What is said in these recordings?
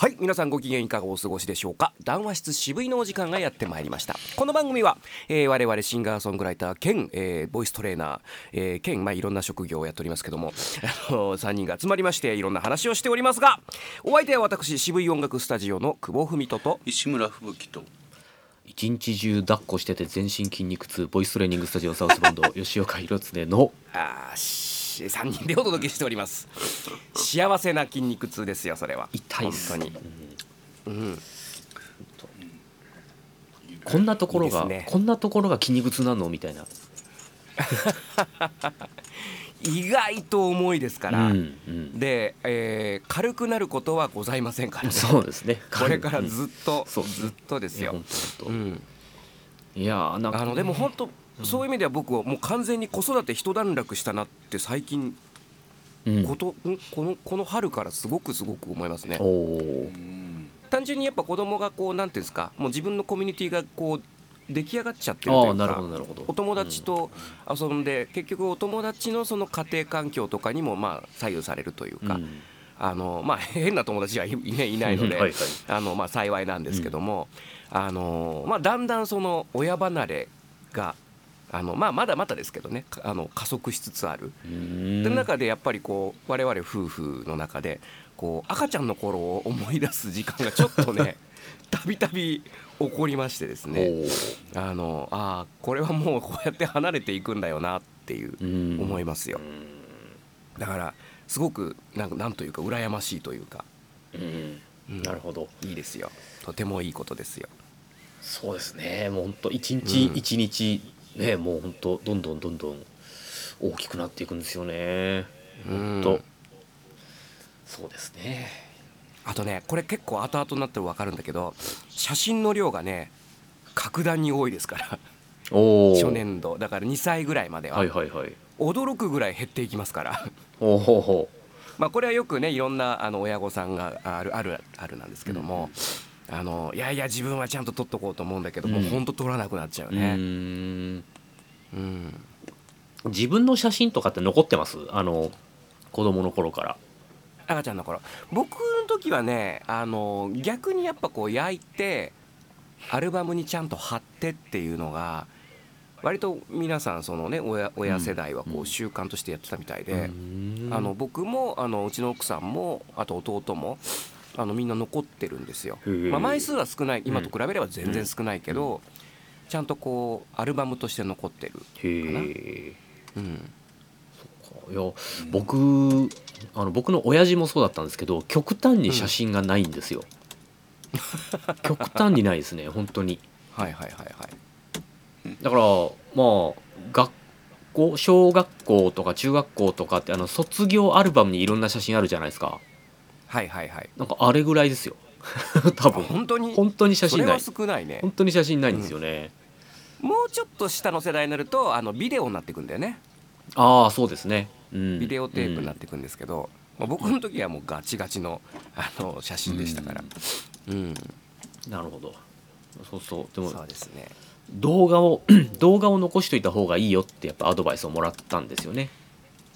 はい皆さんご機嫌いかがお過ごしでしょうか？談話室渋いのお時間がやってまいりました。この番組は、えー、我々シンガーソングライター兼、えー、ボイストレーナー、えー、兼、まあ、いろんな職業をやっておりますけどもあの3人が集まりましていろんな話をしておりますがお相手は私渋い音楽スタジオの久保文人と石村吹雪と一日中抱っこしてて全身筋肉痛ボイストレーニングスタジオサウスバンド吉岡弘恒のあー3人でお届けしております。幸せな筋肉痛ですよそれは。痛いっす。本当に、うん、こんなところがね。こんなところが筋肉痛なの？みたいな。意外と重いですから、うんうん。で、えー軽くなることはございませんからね。そうですね。これからずっと、そう。ずっとですよ。うん、当いやーなんか。あのでも本当、そういう意味では僕はもう完全に子育て一段落したなって最近うん。こと、ん？このこの春からすごくすごく思いますね。単純にやっぱ子供がこうなんていうんですかもう自分のコミュニティがこう出来上がっちゃってるというああなるほかどなるほど。お友達と遊んで、結局お友達のその家庭環境とかにもまあ左右されるというか、うん。あのまあ変な友達はいい,、ね、いないので、あのまあ幸いなんですけども、あのまあだんだんその親離れがあのまあまだまだですけどねかあの加速しつつある。うーん。で中でやっぱりこう我々夫婦の中でこう赤ちゃんの頃を思い出す時間がちょっとね たびたび起こりましてですね。あのあーこれはもうこうやって離れていくんだよなっていううん。思いますよ。だからすごくなんかなんというか羨ましいというか、うん。うん。なるほど。いいですよ。とてもいいことですよ。そうですね。もう本当一日うん。一日ねもう本当どんどんどんどん大きくなっていくんですよね。うん。本当そうですね。あとねこれ結構後々になって分かるんだけど写真の量がね格段に多いですから。初年度。だから2歳ぐらいまでは、はいはいはい。驚くぐらい減っていきますから。おおほほまあこれはよくねいろんなあの親御さんがあるあるあるなんですけども、あのいやいや自分はちゃんと撮っとこうと思うんだけど、もううんほんと撮らなくなっちゃうね。ん。うん。自分の写真とかって残ってます？あの子供の頃から。赤ちゃんの頃。僕の時はねあの逆にやっぱこう焼いてアルバムにちゃんと貼ってっていうのが割と皆さんそのね親親世代はこう習慣としてやってたみたいで、うーん。あの僕もあのうちの奥さんもあと弟もあのみんな残ってるんですよ。まあ、枚数は少ない。今と比べれば全然少ないけど、ちゃんとこうアルバムとして残ってる。へえ。うん、いや僕あの僕の親父もそうだったんですけど極端に写真がないんですよ、極端にないですね本当に。はいはいはいはい。だからまあ学校小学校とか中学校とかってあの卒業アルバムにいろんな写真あるじゃないですかはいはいはい。なんかあれぐらいですよ 多分本当に？本当に写真ない少ないね本。当に写真ないんですよね、もうちょっと下の世代になるとあのビデオになっていくんだよね。ああそうですね、うん、ビデオテープになっていくんですけど、まあ、僕の時はもうガチガチのあの写真でしたから。うん、うんなるほどそうそうでもそうですね。動画を 動画を残しといた方がいいよってやっぱアドバイスをもらったんですよね。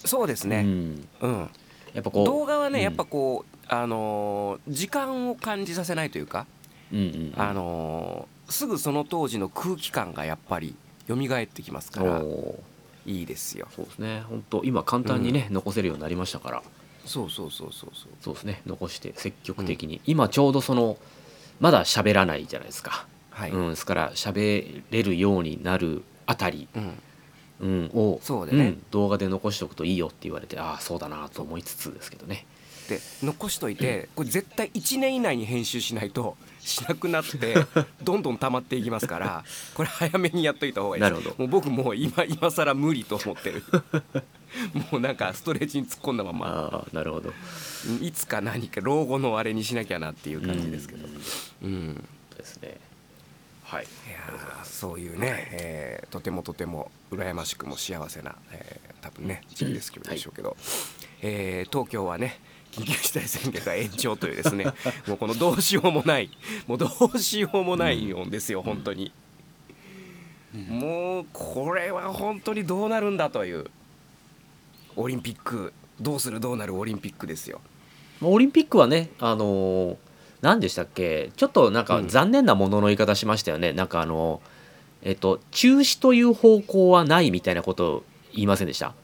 そうですね。うん、うん。やっぱこう動画はね、うんやっぱこうあのー時間を感じさせないというか、うんうんうん、あのーすぐその当時の空気感がやっぱり蘇ってきますからいいですよ。そうですね。本当今簡単にね、残せるようになりましたから。そうそうそうそうそう。そうですね。残して積極的に、今ちょうどそのまだ喋らないじゃないですか、はい、うん、ですから喋れるようになるあたり、うん、うん、をそうだね。ん動画で残しておくといいよって言われてああそうだなと思いつつですけどねで残しといてこれ絶対1年以内に編集しないとしなくなって どんどん溜まっていきますからこれ早めにやっといた方がいいです。なるほど。もう僕もう今今更無理と思ってる。もうなんかストレッチに突っ込んだまま。なるほど。いつか何か老後のあれにしなきゃなっていう感じですけど。うん。ですね。はい。いやーそういうね、えーとてもとても羨ましくも幸せな、えー多分ね時期ですけどでしょうけど、えー東京はね緊急事態宣言が延長というですね もうこのどうしようもないもうどうしようもないんですよ、本当に、もうこれは本当にどうなるんだというオリンピックどうするどうなるオリンピックですよ。まあオリンピックはね、あのー何でしたっけちょっとなんかうん。残念なものの言い方しましたよね、なんかあのえっと中止という方向はないみたいなことを言いませんでした、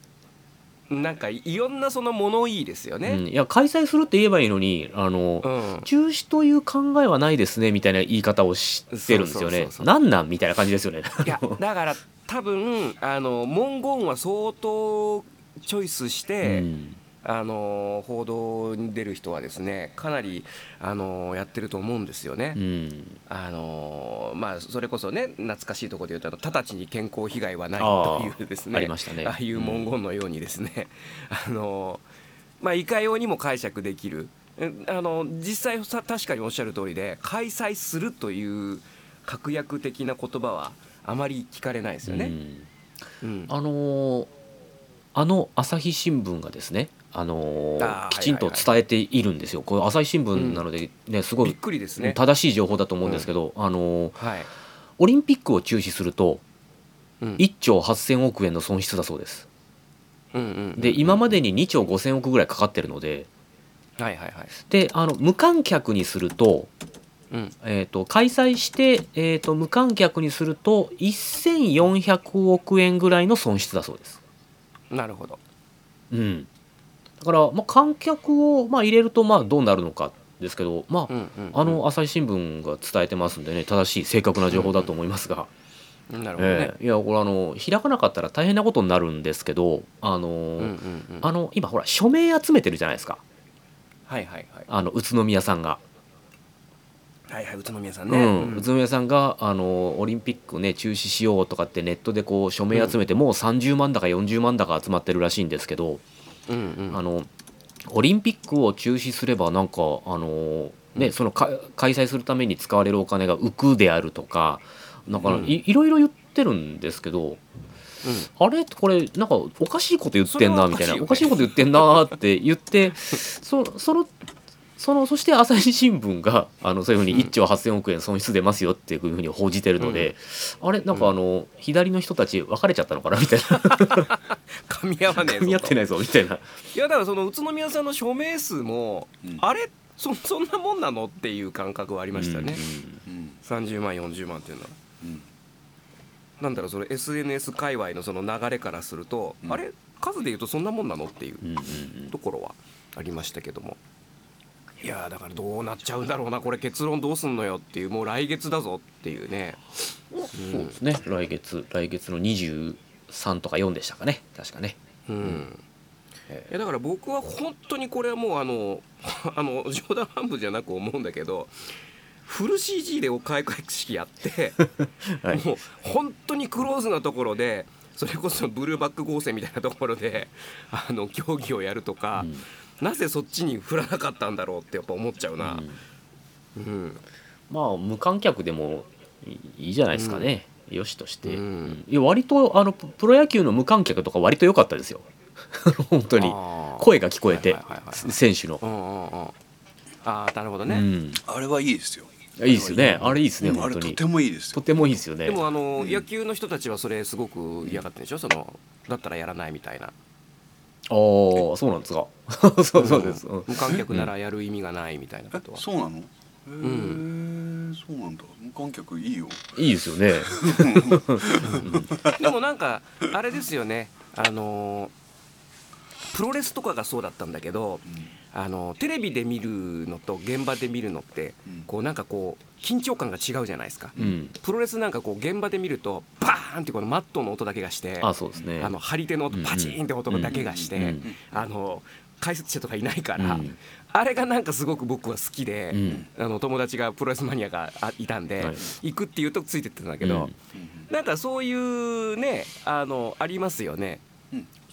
なんかいろんなその物言いですようん、ね。いや開催するって言えばいいのにあの、うん、中止という考えはないですねみたいな言い方をしてるんですよね。なんなん？みたいな感じですよね。いやだから多分あの文言は相当チョイスしうて、んあの報道に出る人はですねかなりあのやってると思うんですよね。うん。あのまあそれこそね懐かしいところで言うと直ちに健康被害はないあというですね。ありましたね。ああいう文言のようにですね、あのまあいかようにも解釈できる。えあの実際さ確かにおっしゃる通りで開催するという確約的な言葉はあまり聞かれないですよね。うん。うん。あのーあの朝日新聞がですねあのーきちんと伝えているんですよ、これ朝日新聞なのでね、すごびっいくりですね。正しい情報だと思うんですけど、あのーはい。オリンピックを中止するとうん。1兆8000億円の損失だそうです。うんうんうんで今までに2兆5000億ぐらいかかってるのではいはいはい。であの無観客にすると,、うん。えー、と開催して、えー、と無観客にすると1400億円ぐらいの損失だそうです。なるほど。うん、だから、まあ、観客を、まあ、入れるとまあどうなるのかですけど、まあうんうんうんあの朝日新聞が伝えてますんでね正しい正確な情報だと思いますが、なるほどねえ。えいやこれあの開かなかったら大変なことになるんですけどあの、うんうんうん。あの今ほら署名集めてるじゃないですかはいはいはい。あの宇都宮さんが。はいはい宇都宮さんうね。ん、宇都宮さんがあのオリンピックね中止しようとかってネットでこう署名集めて、もう30万だか40万だか集まってるらしいんですけど、うんうん。あのオリンピックを中止すればなんかあの、ね、そのか開催するために使われるお金が浮くであるとかなんかうん。いいろいろ言ってるんですけど、あれ？これなんかおかしいこと言ってんなみたいな。おかしいこと言ってんなって言ってそそのそのそして朝日新聞が あのそういうふうにうん。1兆8000億円損失出ますよっていうふうに報じてるので、あれなんかあの、左の人たち別れちゃったのかなみたいな。噛み合わねえぞと。噛み合ってないぞみたいな。いやだからその宇都宮さんの署名数も、うん。あれ？そそんなもんなの？っていう感覚はありましたね。うん。30万40万っていうのは。うん。なんだろうそれ SNS 界隈のその流れからすると、うん。あれ？数で言うとそんなもんなの？っていううんうんうん。ところはありましたけども。いやーだからどうなっちゃうんだろうなこれ結論どうすんのよっていうもう来月だぞっていうね。そうですね。来月来月の23とか4でしたかね。確かね。うん。えいやだから僕は本当にこれはもうあの あの冗談半分じゃなく思うんだけどフル CG でお開会式やって、はい。もう本当にクローズなところでそれこそブルーバック合成みたいなところであの競技をやるとか、うんなぜそっちに振らなかったんだろうってやっぱ思っちゃうな。うん。うんまあ無観客でもいいいじゃないですかね、よしとして、うん。うん。いや割とあのププロ野球の無観客とか割と良かったですよ。本当に。声が聞こえて、はいはいはいはい選手の、うんうんうん。ああなるほどね、うん、あれはいいですよ。いいですよね。あれいいですねうん。あ本当に。れとてもいいですよ。とてもいいですよね。でもあの、うん野球の人たちはそれすごく嫌がってるでしょ？そのだったらやらないみたいなああそうなんですか。そうそうです、うん。無観客ならやる意味がないみたいなこえとは、そうなの？へえそうなんだ。無観客いいよ。いいですよね。でもなんかあれですよね。あのプロレスとかがそうだったんだけどあのテレビで見るのと現場で見るのってうん。こうなんかこう緊張感が違うじゃないですか、うん。プロレスなんかこう現場で見るとバーンってこのマットの音だけがしてあそうですね。あの張り手の音パチンって音だけがして、うんうんあの解説者とかいないかうん。ら、あれがなんかすごく僕は好きで、うん。あの友達がプロレスマニアがあいたんで、はい。行くっていうとついてってたんだけど、うん。なんかそういうねあのありますよね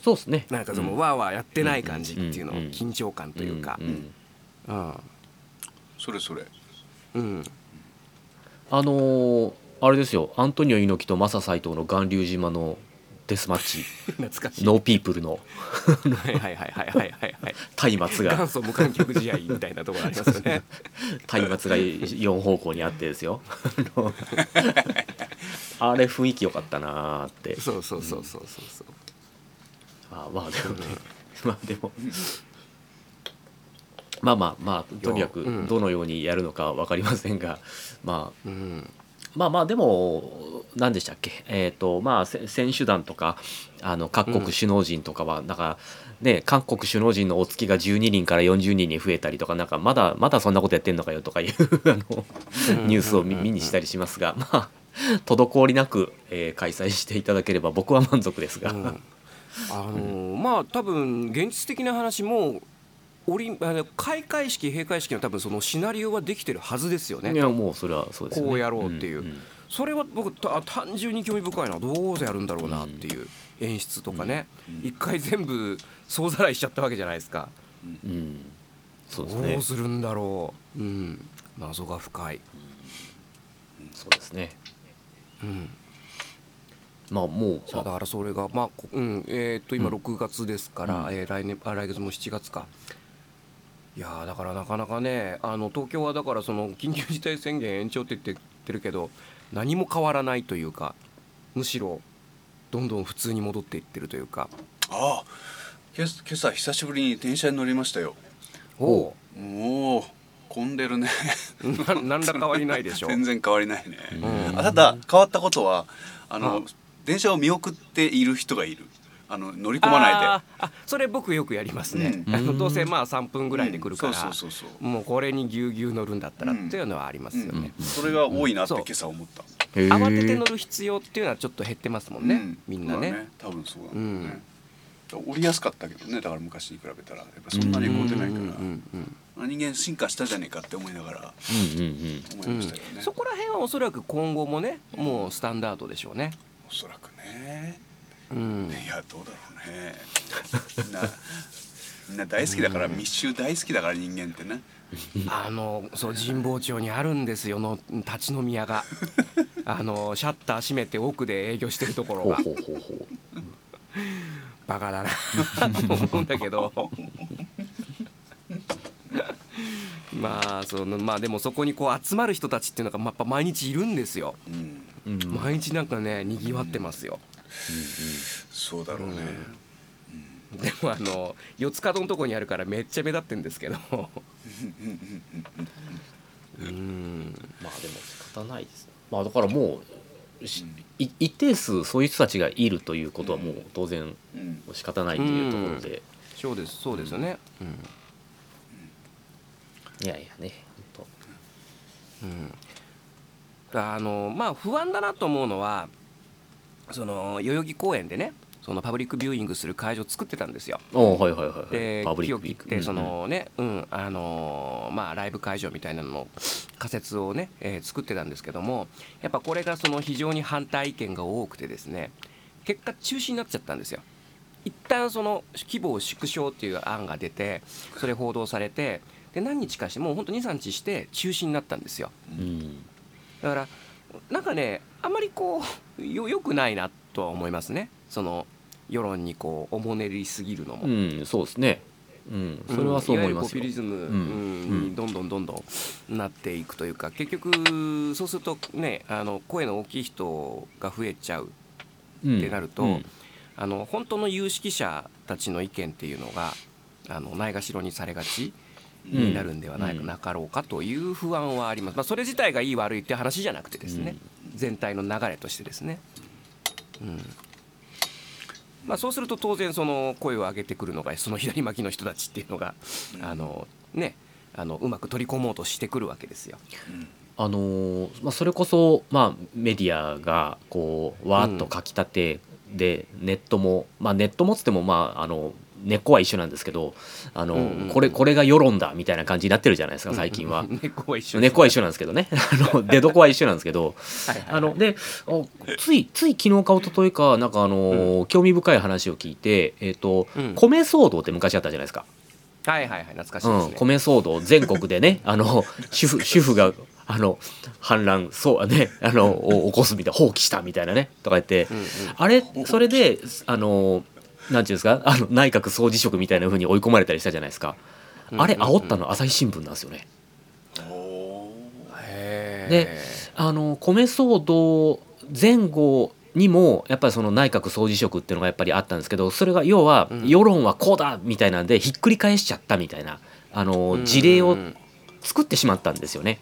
そうですね。なんかその、わーわーやってない感じっていうの、うんうん緊張感というか。んんうん。それそれ。うん。あのーあれですよ。アントニオ猪木とマサ斎藤の巌流島のデスマッチ。懐かしい。ノーピープルの。はいはいはいはいはいはいはい。松明が。元祖無観客試合みたいなところありますよね。松明が4方向にあってですよ。あれ雰囲気良かったなーって。そうそうそうそうそうそうあまあでもね。まあでも。まあまあまあとにかくうん。どのようにやるのか分かりませんが、まあ。うん。まあまあでも何でしたっけ。えっ、とまあせ選手団とかあの各国首脳陣とかはなんかね韓国首脳陣のお付きが12人から40人に増えたりとかなんかまだまだそんなことやってんのかよとかいう あのニュースを見見にしたりしますがまあ滞りなく、えー開催していただければ僕は満足ですが、うんあのーまあ多分現実的な話もオリンあの開会式閉会式の多分そのシナリオはできてるはずですよね。いやもうそれはそうですよね。こうやろうっていう。んんそれは僕た単純に興味深いなどうやるんだろうなっていう演出とかね。一回全部総ざらいしちゃったわけじゃないですか。うん。そうですどねうするんだろう。うん。謎が深い。そうですね。うんまあもうさあだからそれがまあこうんえーっと今うん。6月ですから、うん。えー来年あ来月も7月か。いやーだからなかなかねあの東京はだからその緊急事態宣言延長って言ってるけど何も変わらないというかむしろどんどん普通に戻っていってるというか。ああ今朝今朝久しぶりに電車に乗りましたよ。おおもう混んでるね。な何ら変わりないでしょう。全然変わりないね、うん。あただ変わったことはあの、は電車を見送っている人がいる。あの乗り込まないあーあそれ僕よくやりますね、うん。あのどうせまあ3分ぐでらいで来るから、うん。そうそうそうそう。もうこれにぎゅうぎゅう乗るんだったらうんっていうのはありますよね、うん。それが多いなってそう。今朝思った、慌てて乗る必要っていうのはちょっと減ってますもんね、うん。みんなね。まあ多分そうだよね、降りやすかったけどねだから昔に比べたら。やっぱそんなに混んでないから、うんうんうん人間進化したじゃねえかって思いながらそこら辺はおそらく今後もねもうスタンダードでしょうね、おそらくね。うん、いやどうだろうね。みんな みんな大好きだから密集大好きだから人間ってねあのそう神保町にあるんですよの立ち飲み屋が。あのシャッター閉めて奥で営業してるところが。ほうほうほうほう。バカだな。と思うんだけど。まあそのまあでもそこにこう集まる人たちっていうのがまやっぱ毎日いるんですよ。うんうん毎日なんかねにぎわってますよ。そうだろうね、でもあの四つ角のとこにあるからめっちゃ目立ってんですけど。うん。まあでも仕方ないですね。まあだからもう一定数そういう人たちがいるということはもう当然うん。仕方ないというところで、そうですそうですよね。うん。いやいやね本うんあのまあ不安だなと思うのはその代々木公園でねそのパブリックビューイングする会場を作ってたんですよ。はいはいはいはいでってそのねうんあのまあライブ会場みたいなのの仮設をね、えー作ってたんですけどもやっぱこれがその非常に反対意見が多くてですね結果中止になっちゃったんですよ。一旦その規模を縮小っていう案が出てそれ報道されてで何日かしてもうほんと23日して中止になったんですよ。うんだからなんかねあんまりこうよよくないなとは思いますね。その世論にこうおもねりすぎるのも。うんそうですね。うんそれはそう思いますポピュリズムんうん。にどんどんどんどんなっていくというか結局そうするとねあの声の大きい人が増えちゃううんってなるとうん。あの本当の有識者たちの意見っていうのがあのないがしろにされがちになるんではないうん。なかろうかという不安はあります、まあ、それ自体がいい悪いって話じゃなくてですね、全体の流れとしてですね、うん。まあ、そうすると当然その声を上げてくるのがその左巻きの人たちっていうのが、あのねあのうまく取り込もうとしてくるわけですよ。あのーまあ、それこそ、まあ、メディアがこうわーっと書き立てで、ネットも、まあ、ネットもっつっても、まあ、あの根っこは一緒なんですけどあの、うんうんうん。これこれが世論だみたいな感じになってるじゃないですか最近は。根っこは一緒根っこは一緒なんですけどね。あの出どこは一緒なんですけど。はいはいあのでおついつい昨日か一昨日かなんかあの、興味深い話を聞いて、えーとうん。米騒動って昔あったじゃないですか。はいはいはい懐かしいですうん、ね。米騒動全国でね あの主婦主婦があの反乱そうねあのを起こすみたいな放棄したみたいなねとか言って、うんうん。あれそれであのなんていうんですか？あの内閣総辞職みたいな風に追い込まれたりしたじゃないですか、あれ煽ったの朝日新聞なんですよね。であの米騒動前後にもやっぱりその内閣総辞職っていうのがやっぱりあったんですけどそれが要はうん。世論はこうだみたいなんでひっくり返しちゃったみたいなあのうん事例を作ってしまったんですよね。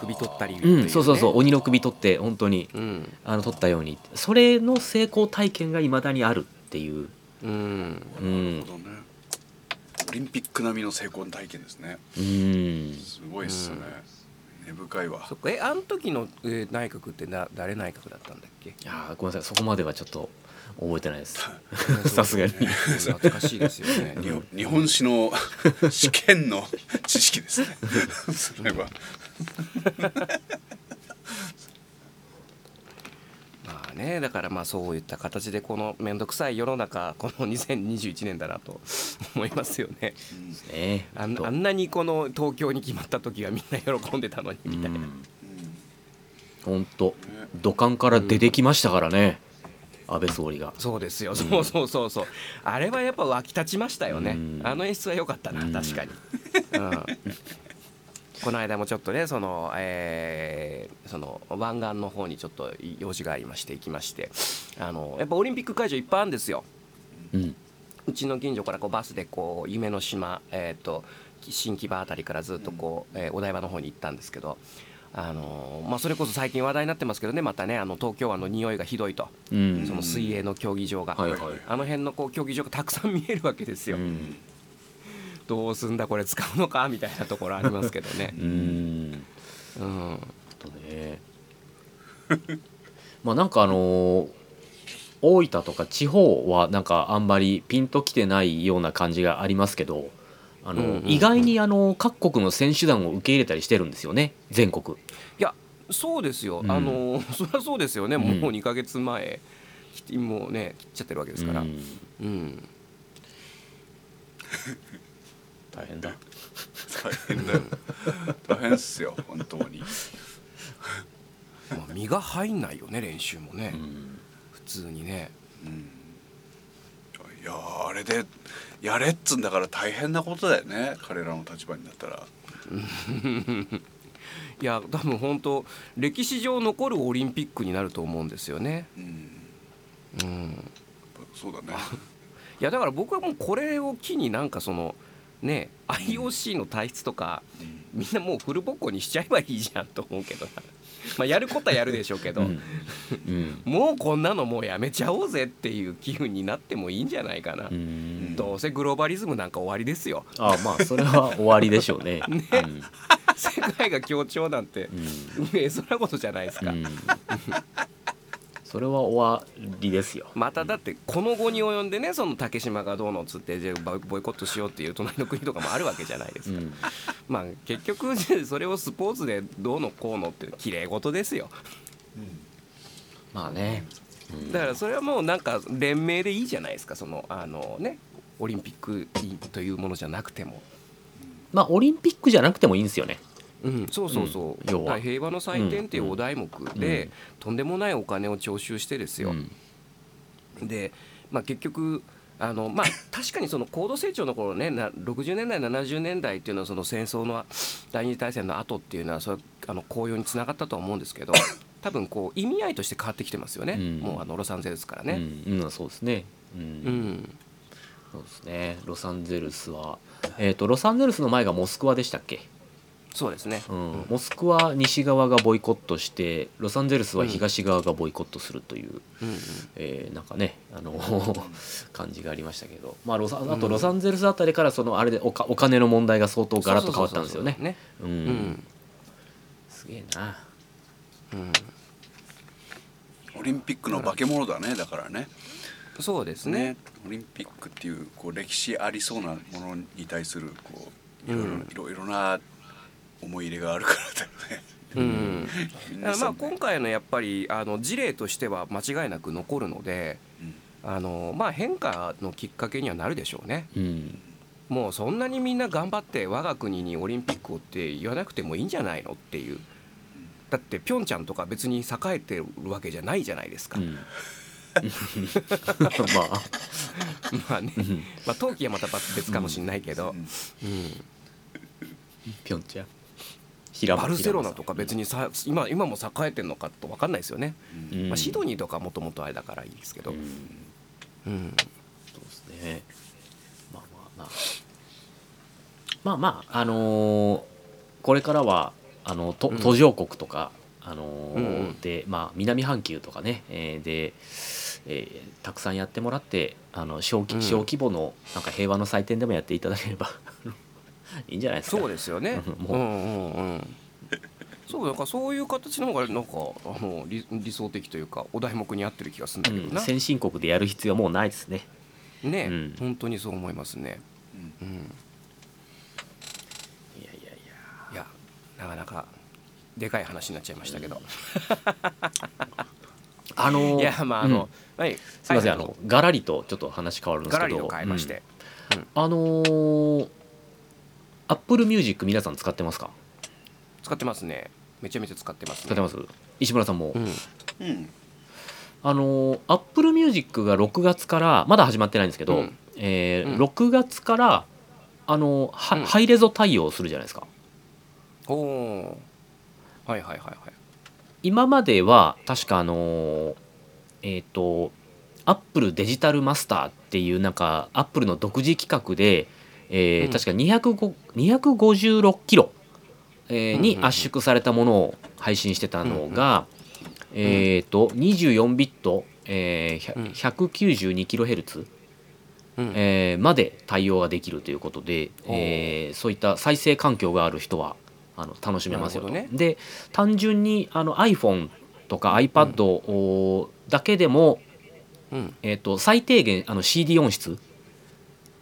首取ったりってう、ん、そうそうそう。鬼の首取って本当にうん。あの取ったように。それの成功体験がいまだにあるっていう、うん。うん。なるほどね。オリンピック並みの成功体験ですね。うん、すごいっすね、根深いわ。そっか。えあの時の、えー内閣ってな誰内閣だったんだっけ？いやーごめんなさい。そこまではちょっと覚えてないです。さすがに。懐かしいですよね。日本日本史の 試験の知識ですね。それはまあねだからまあそういった形でこの面倒くさい世の中この2021年だなと 思いますよね。ねとあんあんなにこの東京に決まった時はみんな喜んでたのにみたいな、本当。土管から出てきましたからね、安倍総理が。そうですよ。そうそうそうそう。あれはやっぱ湧き立ちましたよね。うん。あの演出は良かったなうん。確かに、うん、この間もちょっとねその,、えーその湾岸の方にちょっと用事がありまして行きましてあのやっぱオリンピック会場いっぱいあるんですよ。うん。うちの近所からこうバスでこう夢の島、えー、と新木場あたりからずっとこう、えーお台場の方に行ったんですけど、あのーまあ、それこそ最近話題になってますけどねまたねあの東京湾の匂いがひどいと、うん。その水泳の競技場が、はいはい。あの辺のこう競技場がたくさん見えるわけですよ、うんどうすんだこれ使うのかみたいなところありますけどね。う、ん。うん、とねまあなんかあのー大分とか地方はなんかあんまりピンときてないような感じがありますけどあの、うんうんうん。意外にあの各国の選手団を受け入れたりしてるんですよね全国。いやそうですよ、うん。あのー そりゃそうですよね、うん。もう2か月前きもうね切っちゃってるわけですから、うん。うん大変だ。大変だよ。大変っすよ本当に。まあ、身が入んないよね練習もね、うん。普通にね。うん。いやーあれでやれっつんだから大変なことだよね彼らの立場になったら。いや多分本当歴史上残るオリンピックになると思うんですよね、うん。うん、そうだね。いやだから僕はもうこれを機になんかそのね IOC の体質とかみんなもうフルボッコにしちゃえばいいじゃんと思うけどな。まあやることはやるでしょうけど、うん。うん。もうこんなのもうやめちゃおうぜっていう気分になってもいいんじゃないかな、うん。どうせグローバリズムなんか終わりですよ。あまあそれは終わりでしょうね。ね。世界が協調なんてうん。えそんなことじゃないですか、うんうんそれは終わりですよ。まただってこの後に及んでねその竹島がどうのっつってじゃあボボイコットしようっていう隣の国とかもあるわけじゃないですか、うん。まあ結局 それをスポーツでどうのこうのって綺麗事ですよ。まあね。うん。だからそれはもうなんか連盟でいいじゃないですか。そのあのねオリンピックというものじゃなくても、まあオリンピックじゃなくてもいいんですよねうん、そうそうそう、うん。平和の祭典っていうお題目で、うん。とんでもないお金を徴収してですよ、うん。で、まあ、結局あの、まあ、確かにその高度成長の頃ねな60年代70年代っていうのはその戦争の第二次大戦の後っていうのはそれあの紅葉につながったとは思うんですけど 多分こう意味合いとして変わってきてますよね、うん。もうあのロサンゼルスからうね。ん、うん、そうですね。うん、うん。そうですね。ロサンゼルスは、えっ、とロサンゼルスの前がモスクワでしたっけ？そうですね、うん、モスクワ西側がボイコットして、ロサンゼルスは東側がボイコットするという、うんうん。えーなんかねあの感じがありましたけど、まあロサあとロサンゼルスあたりからそのあれでおかお金の問題が相当ガラッと変わったんですよね。すげえな。うん。オリンピックの化け物だねだからね。そうですね。ね。オリンピックっていうこう歴史ありそうなものに対するこういろいろ,、うん。いろいろな思い入れがあるからだよね。うん。まあ今回のやっぱりあの事例としては間違いなく残るのでうん。あのまあ変化のきっかけにはなるでしょうね。うん、もうそんなにみんな頑張って我が国にオリンピックをって言わなくてもいいんじゃないのっていう。だってピョンチャンとか別に栄えてるわけじゃないじゃないですか、うん。まあ、まあね、まあ冬季はまた別かもしれないけど、うん。うん。ピョンチャン。平バルセロナとか、か別にさ今今も栄えてるのかと分かんないですよね、うん。まあ、シドニーとかもともとあれだからいいですけど、うん。うん。そうですね。まあまあまあ。まあまああのーこれからはあのとうん。途上国とか、あのーうんうん。でまあ南半球とかね、えーで、えーたくさんやってもらってあの小規模のなんか平和の祭典でもやっていただければいいんじゃないですか。そうですよね。うんもう。うんうんうん。そうなんかそういう形の方がなんかあの理理想的というかお題目に合ってる気がするんだけどうんな、先進国でやる必要はもうないですね。ね、うん。本当にそう思いますね。うん。うん。いやいやいや。いやなかなかでかい話になっちゃいましたけど、あのー いやまああの、はい。すみません、はい。あのガラリとちょっと話変わるんですけど。ガラリと変えまして、うん。あのー、Apple Music 皆さん使ってますか？使ってますね。めちゃめちゃ使ってます、ね、使ってます？石村さんも、うん。うん。あのー、Apple Music が6月からまだ始まってないんですけど、うん。えーうん。6月からあのーはうん。ハイレゾ対応するじゃないですか。おおー。はいはいはいはい。今までは確かあのーえっ、とアップルデジタルマスターっていうなんかアップルの独自企画で、えーうん。確か205 256キロ、えーに圧縮されたものを配信してたのが、えっ、と24ビット、えーうん。192キロヘルツ、うん。えーまで対応ができるということで、えーそういった再生環境がある人はあの楽しめますよと。ね。で単純にあの iPhone とか iPad をだけでも、うん。えー、と最低限あの CD 音質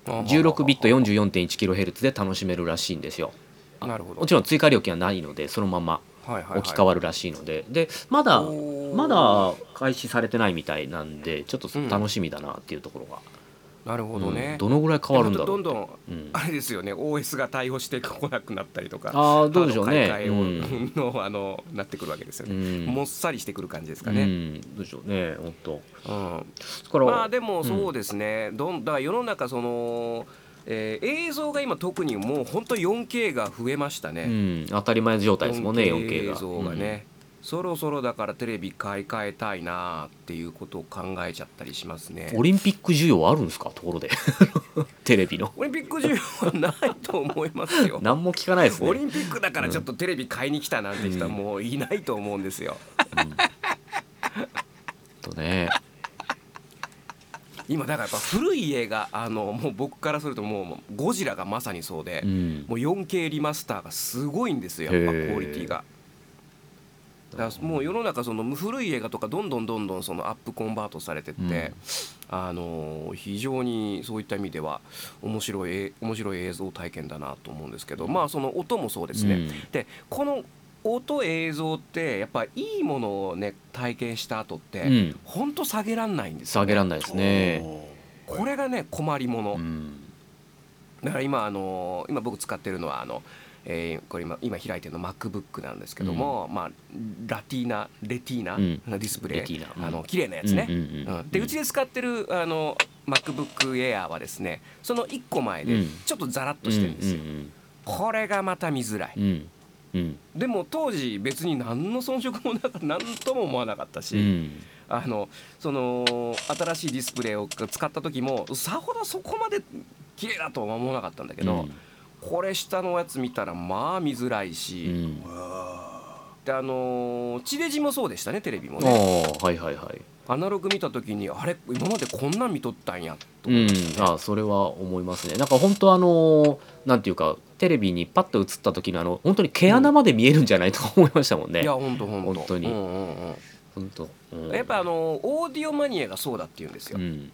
16ビット 44.1kHz で楽しめるらしいんですよ。なるほど。もちろん追加料金はないのでそのままはいはいはい。置き換わるらしいので。でまだまだ開始されてないみたいなんでちょっと楽しみだなっていうところが、なるほどね、うん。どのぐらい変わるんだろうどんどんうん。あれですよね OS が対応してこなくなったりとかああどうでしょうね。買い替えを、の あのなってくるわけですようね、ん。もっさりしてくる感じですかね、うん、どうでしょうね本当うん。まあでもそうですね、どんだから世の中その、えー映像が今特にもう本当 4K が増えましたうね、ん、当たり前状態ですもんね 4K が。映像がね、そろそろだからテレビ買い替えたいなっていうことを考えちゃったりしますね。うんオリンピック需要あるんですか？ところで。テレビの。オリンピック需要はないと思いますよ。何も聞かないですね。オリンピックだからちょっとテレビ買いに来たなんて人はもういないと思うんですよ。とね。今だからやっぱ古い映画あのもう僕からするともうゴジラがまさにそうで、うん。もう 4K リマスターがすごいんですよやっぱクオリティが。だからもう世の中その古い映画とかどんどんどんどんそのアップコンバートされてって、うん。あの非常にそういった意味では面白いえ面白い映像体験だなと思うんですけどまあその音もそうですね。うん。でこの音映像ってやっぱいいものをね体験した後って、うん。ほんと下げらんないんですよ、下げらんないいですね。これがね困りもの、うん。だから今あの今僕使ってるのはあの、えーこれ今今開いてるの MacBook なんですけども、まあラティーナレティーナ、うん。ディスプレイ。うん。あの綺麗なやつね、うんうんうんうん。でうちで使ってるあの MacBook Air はですねその1個前でうん。ちょっとザラッとしてるんですよ、うんこれがまた見づらい、うん。うん。うんでも当時別に何の遜色もなかった何とも思わなかったし、うん。あのその新しいディスプレイを使った時もさほどそこまで綺麗だとは思わなかったんだけど、これ下のやつ見たらまあ見づらいし、うん。であのー地デジもそうでしたねテレビもあね。あはいはいはい。アナログ見た時にあれ今までこんなん見とったんやとうん。あそれは思いますね。なんか本当あのなんていうかテレビにパッと映った時のあの本当に毛穴まで見えるんじゃないとか思いましたもんね。いや本当本当本当に。うんうん本当、ううん。ん、やっぱあのオーディオマニアがそうだって言うんですよ、うん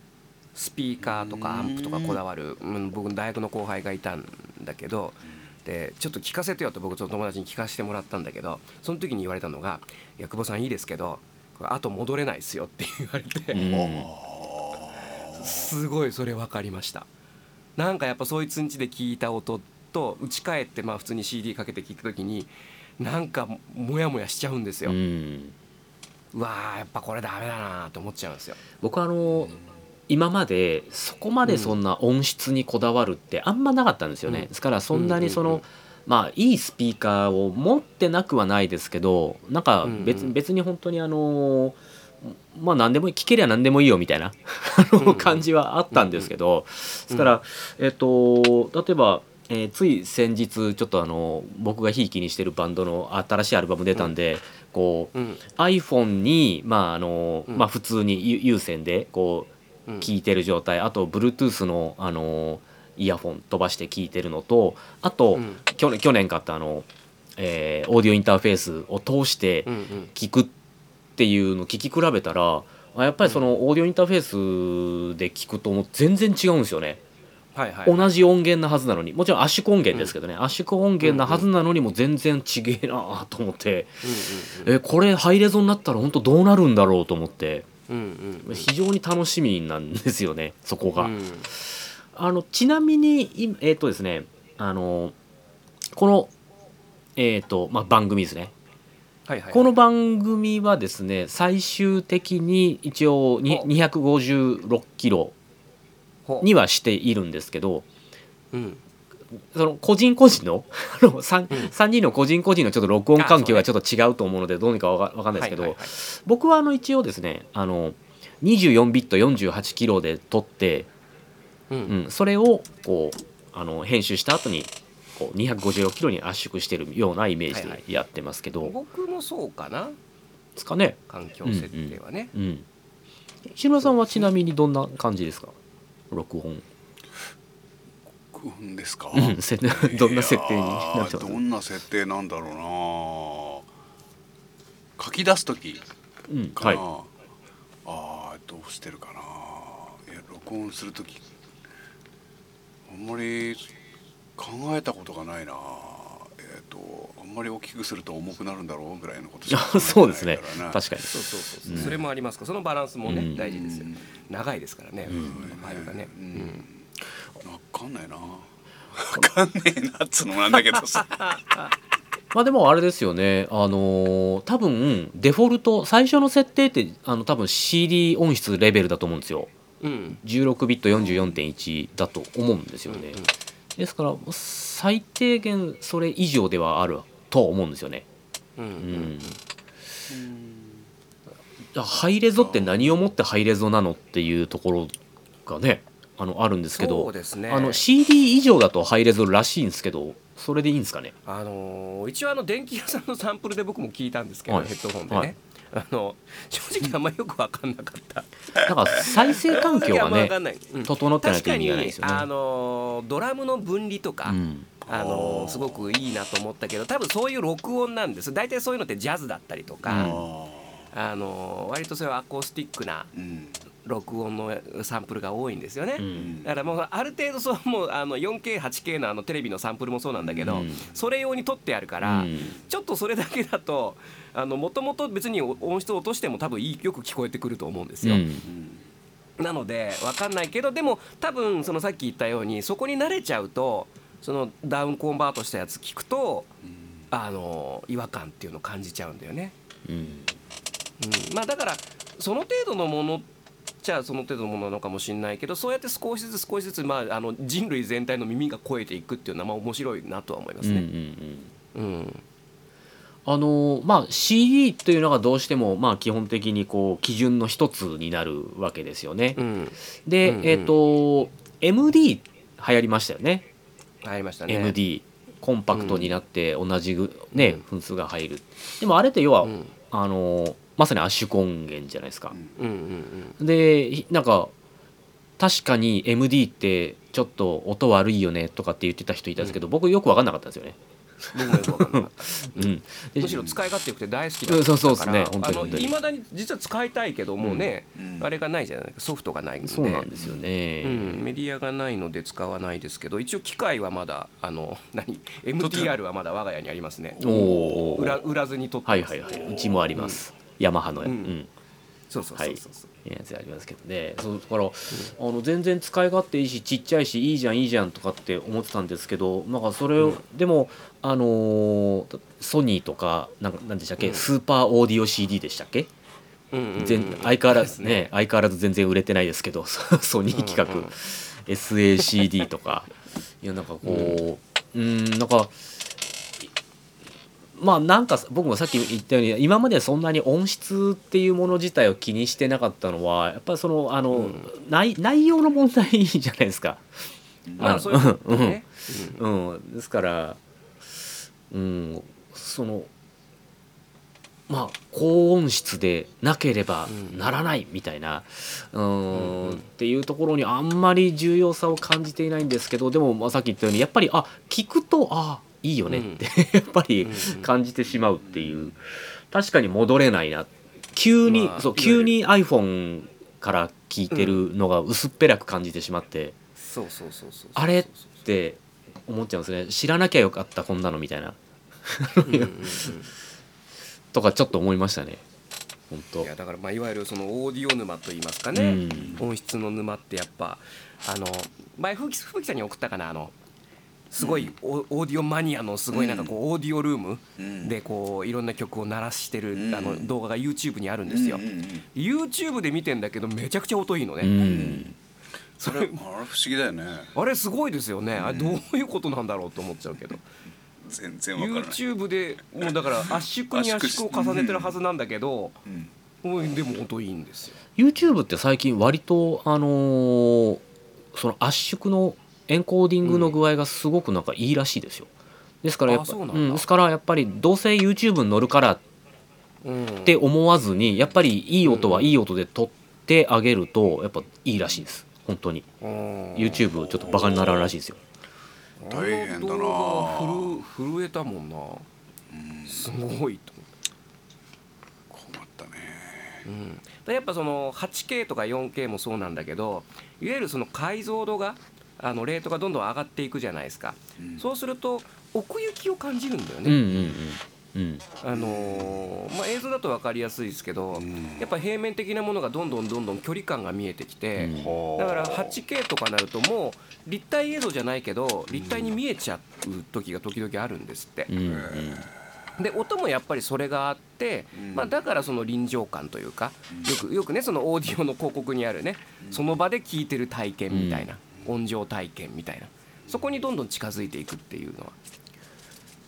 スピーカーとかアンプとかこだわる、うん、僕大学の後輩がいたんだけどでちょっと聞かせてよと僕と友達に聞かせてもらったんだけどその時に言われたのが「久保さんいいですけどこれ後戻れないですよ」って言われて、うん。すごいそれ分かりました。なんかやっぱそいつんちで聞いた音と打ち返ってまあ普通に CD かけて聞いた時になんかモヤモヤしちゃうんですよ、ううんわーやっぱこれダメだなと思っちゃうんですよ。僕はあの今までそこまでそんな音質にこだわるってあんまなかったんですよね、うん。ですからそんなにその、うんうんうん。まあいいスピーカーを持ってなくはないですけどなんか別,、うんうん。別に本当にあのまあ何でもいい聞けりゃ何でもいいよみたいな 感じはあったんですけど、ですから、えっと例えばえーつい先日ちょっとあの僕がひいきにしてるバンドの新しいアルバム出たんで、こううん。iPhone にまああの、うん。まあ普通に有有線でこううん聞いてる状態。あと Bluetooth のあのイヤホン飛ばして聞いてるのとあと、うん。去年去年買ったあの、えーオーディオインターフェースを通してうんうん。聞くっていうの聞き比べたらあやっぱりそのオーディオインターフェースで聞くともう全然違うんですよね。はいはい同じ音源なはずなのに。もちろん圧縮音源ですけどね、圧縮音源なはずなのにも全然違えなと思って、えこれハイレゾになったら本当どうなるんだろうと思ってうんうんうん。非常に楽しみなんですよね そこが。うん。あのちなみにいえっ、とですねあのこのえっ、と、まあ、番組ですね。はいはいこの番組はですね最終的に一応にほ256キロほにはしているんですけどうんその個人個人の あの 3, うん。3人の個人個人のちょっと録音環境あがちょっと違うと思うのでどうにかわかんないですけど、はいはいはい。僕はあの一応ですねあの24ビット48キロで撮って、うん。うん、それをこうあの編集した後にこう256キロに圧縮してるようなイメージはいはい。でやってますけど、僕もそうかな。ですかね。環境設定はね。うん。石村さんはちなみにどんな感じですか？録音。うんですか？うんせ どんな設定になっどんな設定なんだろうな。書き出す時うん、かな、はあーどうしてるかな。いや録音する時あんまり考えたことがないな。えっ、とあんまり大きくすると重くなるんだろうぐらいのことしか考えてないそうですね。確かに。そうそうそうそう、う。ん。それもあります。かそのバランスもね、うん。大事ですよ。うん長いですからね、うん。ファイルがね、ううんんわかんないな。わかんねえなっつうのもなんだけどさ。まあでもあれですよね、あのー多分デフォルト最初の設定ってあの多分 CD 音質レベルだと思うんですよ。うん。16ビット44.1だと思うんですよね、うんうん。ですから最低限それ以上ではあるとは思うんですよね。うんううんん、じゃあハイレゾって何をもってハイレゾなのっていうところがねあのあるんですけそうどですね。あの CD 以上だとハイレゾらしいんですけどそれでいいんですかね？あのー一応あの電気屋さんのサンプルで僕も聞いたんですけど、はい。ヘッドホンでね、はい。あの正直あんまりよく分かんなかった。だから再生環境がねかんない。うん。整ってないと意味がないですよね。あのードラムの分離とか、うん。あのーすごくいいなと思ったけど多分そういう録音なんです。大体そういうのってジャズだったりとか、うん。あのー割とそういうアコースティックなうん録音のサンプルが多いんですよね、うん。だからもうある程度そうもうあの 4K8K のあのテレビのサンプルもそうなんだけど、うん。それ用に撮ってあるから、うん。ちょっとそれだけだともともと別に音質を落としても多分いいよく聞こえてくると思うんですよ。うん。なので分かんないけどでも多分そのさっき言ったようにそこに慣れちゃうとそのダウンコンバートしたやつ聞くとあの違和感っていうのを感じちゃうんだよね。うん。うん、まあだからその程度のものじゃあその程度のものなのかもしれないけどそうやって少しずつ少しずつ、まあ、あの人類全体の耳が超えていくっていうのはまあ面白いなとは思いますうんうね。んうんあのまあ CD というのがどうしてもまあ基本的にこう基準の一つになるわけですよね。うんで、うんうんえっ、と MD 流行りましたよね。ありましたね。MD コンパクトになって同じぐね、うん分数が入る。でもあれって要は、うんあのまさに圧縮音源じゃないですか。うんうんでなんか確かに MD ってちょっと音悪いよねとかって言ってた人いたんですけど、僕よく分かんなかったんですよね。うん、僕もよく分かんなかった。うん、でむしろ使い勝手よくて大好きだったから、そうそうですね本当に。あの本当に未だに実は使いたいけどもうね、うん。あれがないじゃないソフトがないので。そうなんですよね。うん、メディアがないので使わないですけど一応機械はまだあの何？MTR はまだ我が家にありますね。おお売ら売らずに取ってます。はいはいはい。うちもあります、ヤマハの、ううん。ん。そうそうそうそう。そう、やつありますけどね。そうだから、あの全然使い勝手いいしちっちゃいしいいじゃんいいじゃんとかって思ってたんですけどなんかそれを、うん。でもあのーソニーとかなんかなんでしたっけ、うん。スーパーオーディオ CD でしたっけ、うんうんうん。全相変わらずでね。相変わらず全然売れてないですけど ソニー企画、うんうん SACD とか。いやなんかこううんなんかまあなんか僕もさっき言ったように今までそんなに音質っていうもの自体を気にしてなかったのはやっぱりそのあの、うん。内内容の問題じゃないですか。まあそうん、ですから、うん、そのまあ高音質でなければならないみたいな、うん。っていうところにあんまり重要さを感じていないんですけどでも、まあ、さっき言ったようにやっぱりあ聞くとあいいよねって、やっぱりうん感じてしまうっていう。確かに戻れないな。急に、そうまあいわゆる急に iPhone から聞いてるのが薄っぺらく感じてしまって。そうそうそうそうあれって思っちゃうんですね。知らなきゃよかったこんなのみたいな。とかちょっと思いましたね。本当。いやだからまあいわゆるそのオーディオ沼といいますかね、うん。音質の沼ってやっぱあの前吹雪吹雪さんに送ったかなあのすごいオ,、オーディオマニアのすごいなんかこうオーディオルームうん。でこういろんな曲を鳴らしてるうん。あの動画が YouTube にあるんですよ。YouTube で見てんだけどめちゃくちゃ音いいのうねん。それあれ不思議だよね。あれすごいですよね。あれどういうことなんだろうと思っちゃうけど。全然わからない。YouTube でもうだから圧縮に圧縮を重ねてるはずなんだけどうん。もうでも音いいんですよ。YouTube って最近割とあのーその圧縮のエンコーディングの具合がすごくなんかいいらしいですよ。ですからやっぱうなんだ。うんですからやっぱりどうせ YouTube に乗るからっうんて思わずにやっぱりいい音はいい音で撮ってあげるとやっぱいいらしいです。本当に。うん YouTube ちょっとバカにならんらしいですよ。大変だな。震震えたもんな。うん。すごいと困ったね。思う、うん、でやっぱその 8K とか 4K もそうなんだけどいわゆるその解像度があのレートがどんどん上がっていくじゃないですか、うん。そうすると奥行きを感じるんだよね、うんうんうん。うん。あのーまあ、映像だと分かりやすいですけど、うん。やっぱ平面的なものがどんどんどんどん距離感が見えてきて、うん。はあだから 8K とかなるともう立体映像じゃないけど立体に見えちゃう時が時々あるんですって。で音もやっぱりそれがあって、うん。まあ、だからその臨場感というかよくよくねそのオーディオの広告にあるねその場で聞いてる体験みたいな音情体験みたいな。そこにどんどん近づいていくっていうのは。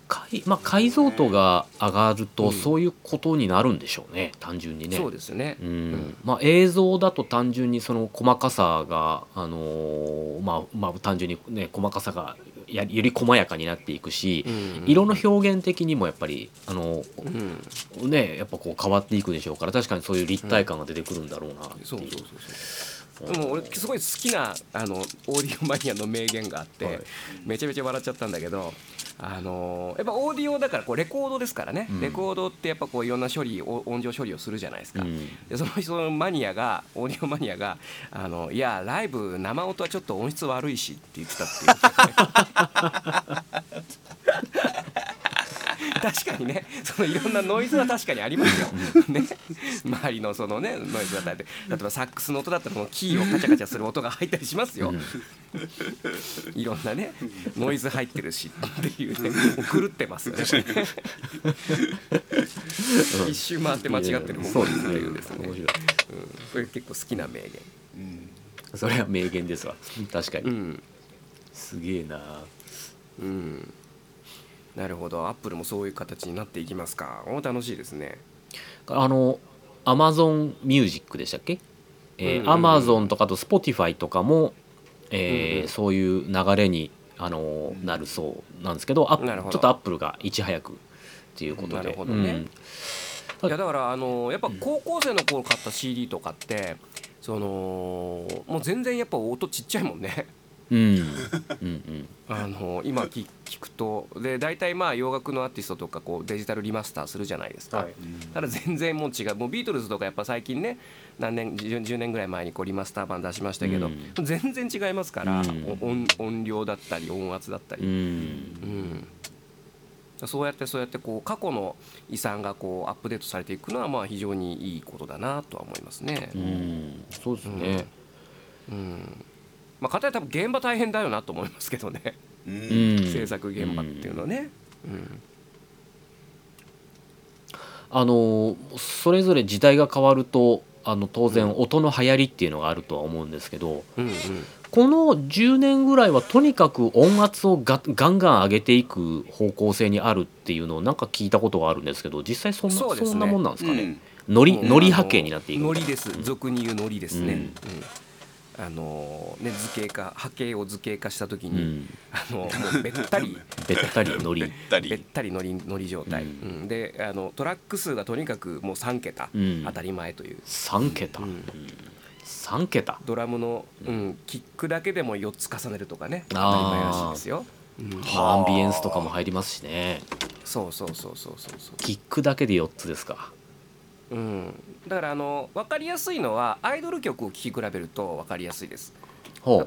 解まあ、解像度が上がるうん。とそういうことになるんでしょうね。単純にね。そうですね。うん。うん。まあ、映像だと単純にその細かさが、あのーまあまあ、単純に、ね、細かさがやより細やかになっていくし、うん色の表現的にもやっぱりあの、うん。ね、やっぱこう変わっていくでしょうから確かにそういう立体感が出てくるんだろうなっていう。そうそうそうそうでも俺すごい好きなあのオーディオマニアの名言があって、はい。めちゃめちゃ笑っちゃったんだけどあのやっぱオーディオだからこうレコードですからね、うん。レコードってやっぱこういろんな処理お音情処理をするじゃないですか、うん。でそのそのマニアがオーディオマニアがあのいやライブ生音はちょっと音質悪いしって言ってたっていう 確かにね。そのいろんなノイズは確かにありますよ、ね、周りのそのねノイズだったり例えばサックスの音だったらこのキーをカチャカチャする音が入ったりしますよ、いろんなねノイズ入ってるしっていうね。狂ってますよね。一周回って間違ってるもん。そうですね。っていうですね。面白い。うん、これ結構好きな名言。うん。それは名言ですわ。確かに、うん。すげえな。うんなるほど。アップルもそういう形になっていきますか。お楽しいですね。あのアマゾンミュージックでしたっけアマゾンとかあと Spotify とかも、えーうんうん。そういう流れにあのなるそうなんですけどアップなるほど。ちょっとアップルがいち早くっていうことで。なるほどね。うん。いやだからあのやっぱ高校生の頃買った CD とかってそのもう全然やっぱ音ちっちゃいもんねうん。うん。うん。あの今聞聞くとで大体まあ洋楽のアーティストとかこうデジタルリマスターするじゃないですか、はい。ただ全然もう違う。もうビートルズとかやっぱ最近ね何年 10, 10年ぐらい前にこうリマスター版出しましたけど、う全然違いますから、うん。お音音量だったり音圧だったうり、ん。うん。そうやってそうやってこう過去の遺産がこうアップデートされていくのはまあ非常にいいことだなとは思いますね。うん。そうですね。うんまあ、かたや多分現場大変だよなと思いますけどね、ううん。ん制作現場っていうのはね。うん。あのそれぞれ時代が変わるとあの当然音の流行りっていうのがあるとは思うんですけど、うんうん。この10年ぐらいはとにかく音圧をガガンガン上げていく方向性にあるっていうのをなんか聞いたことがあるんですけど実際そんなそ,、ね。んなもんなんですかね、うん。ノリうん。ノリ波形になっていくノリです。俗に言うノリですね、うん。うんあのね図形化波形を図形化した時に、うん。あのべったり べったり乗り。べったりべったり。乗り状態、ううん。んであのトラック数がとにかくもう3桁、うん。当たり前という、3桁、うん。3桁。ドラムの、うん、キックだけでも4つ重ねるとかね当たり前らしいですよ、うん、まあアンビエンスとかも入りますしね。そうそうそうそうそうそう。キックだけで4つですかうん、だからあの分かりやすいのはアイドル曲を聴き比べると分かりやすいです。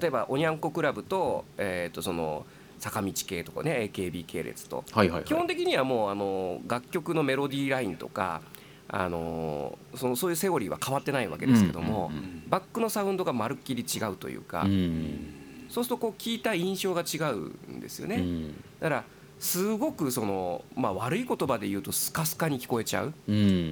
例えばおにゃんこクラブと,、えー、とその坂道系とかね AKB 系列と。はいはいはい。基本的にはもうあの楽曲のメロディーラインとかあのそのそういうセオリーは変わってないわけですけども、うんうんうんバックのサウンドがまるっきり違うというか、うん。そうするとこう聞いた印象が違うんですよね、うん。だからすごくその、まあ、悪い言葉で言うとスカスカに聞こえちゃう、うん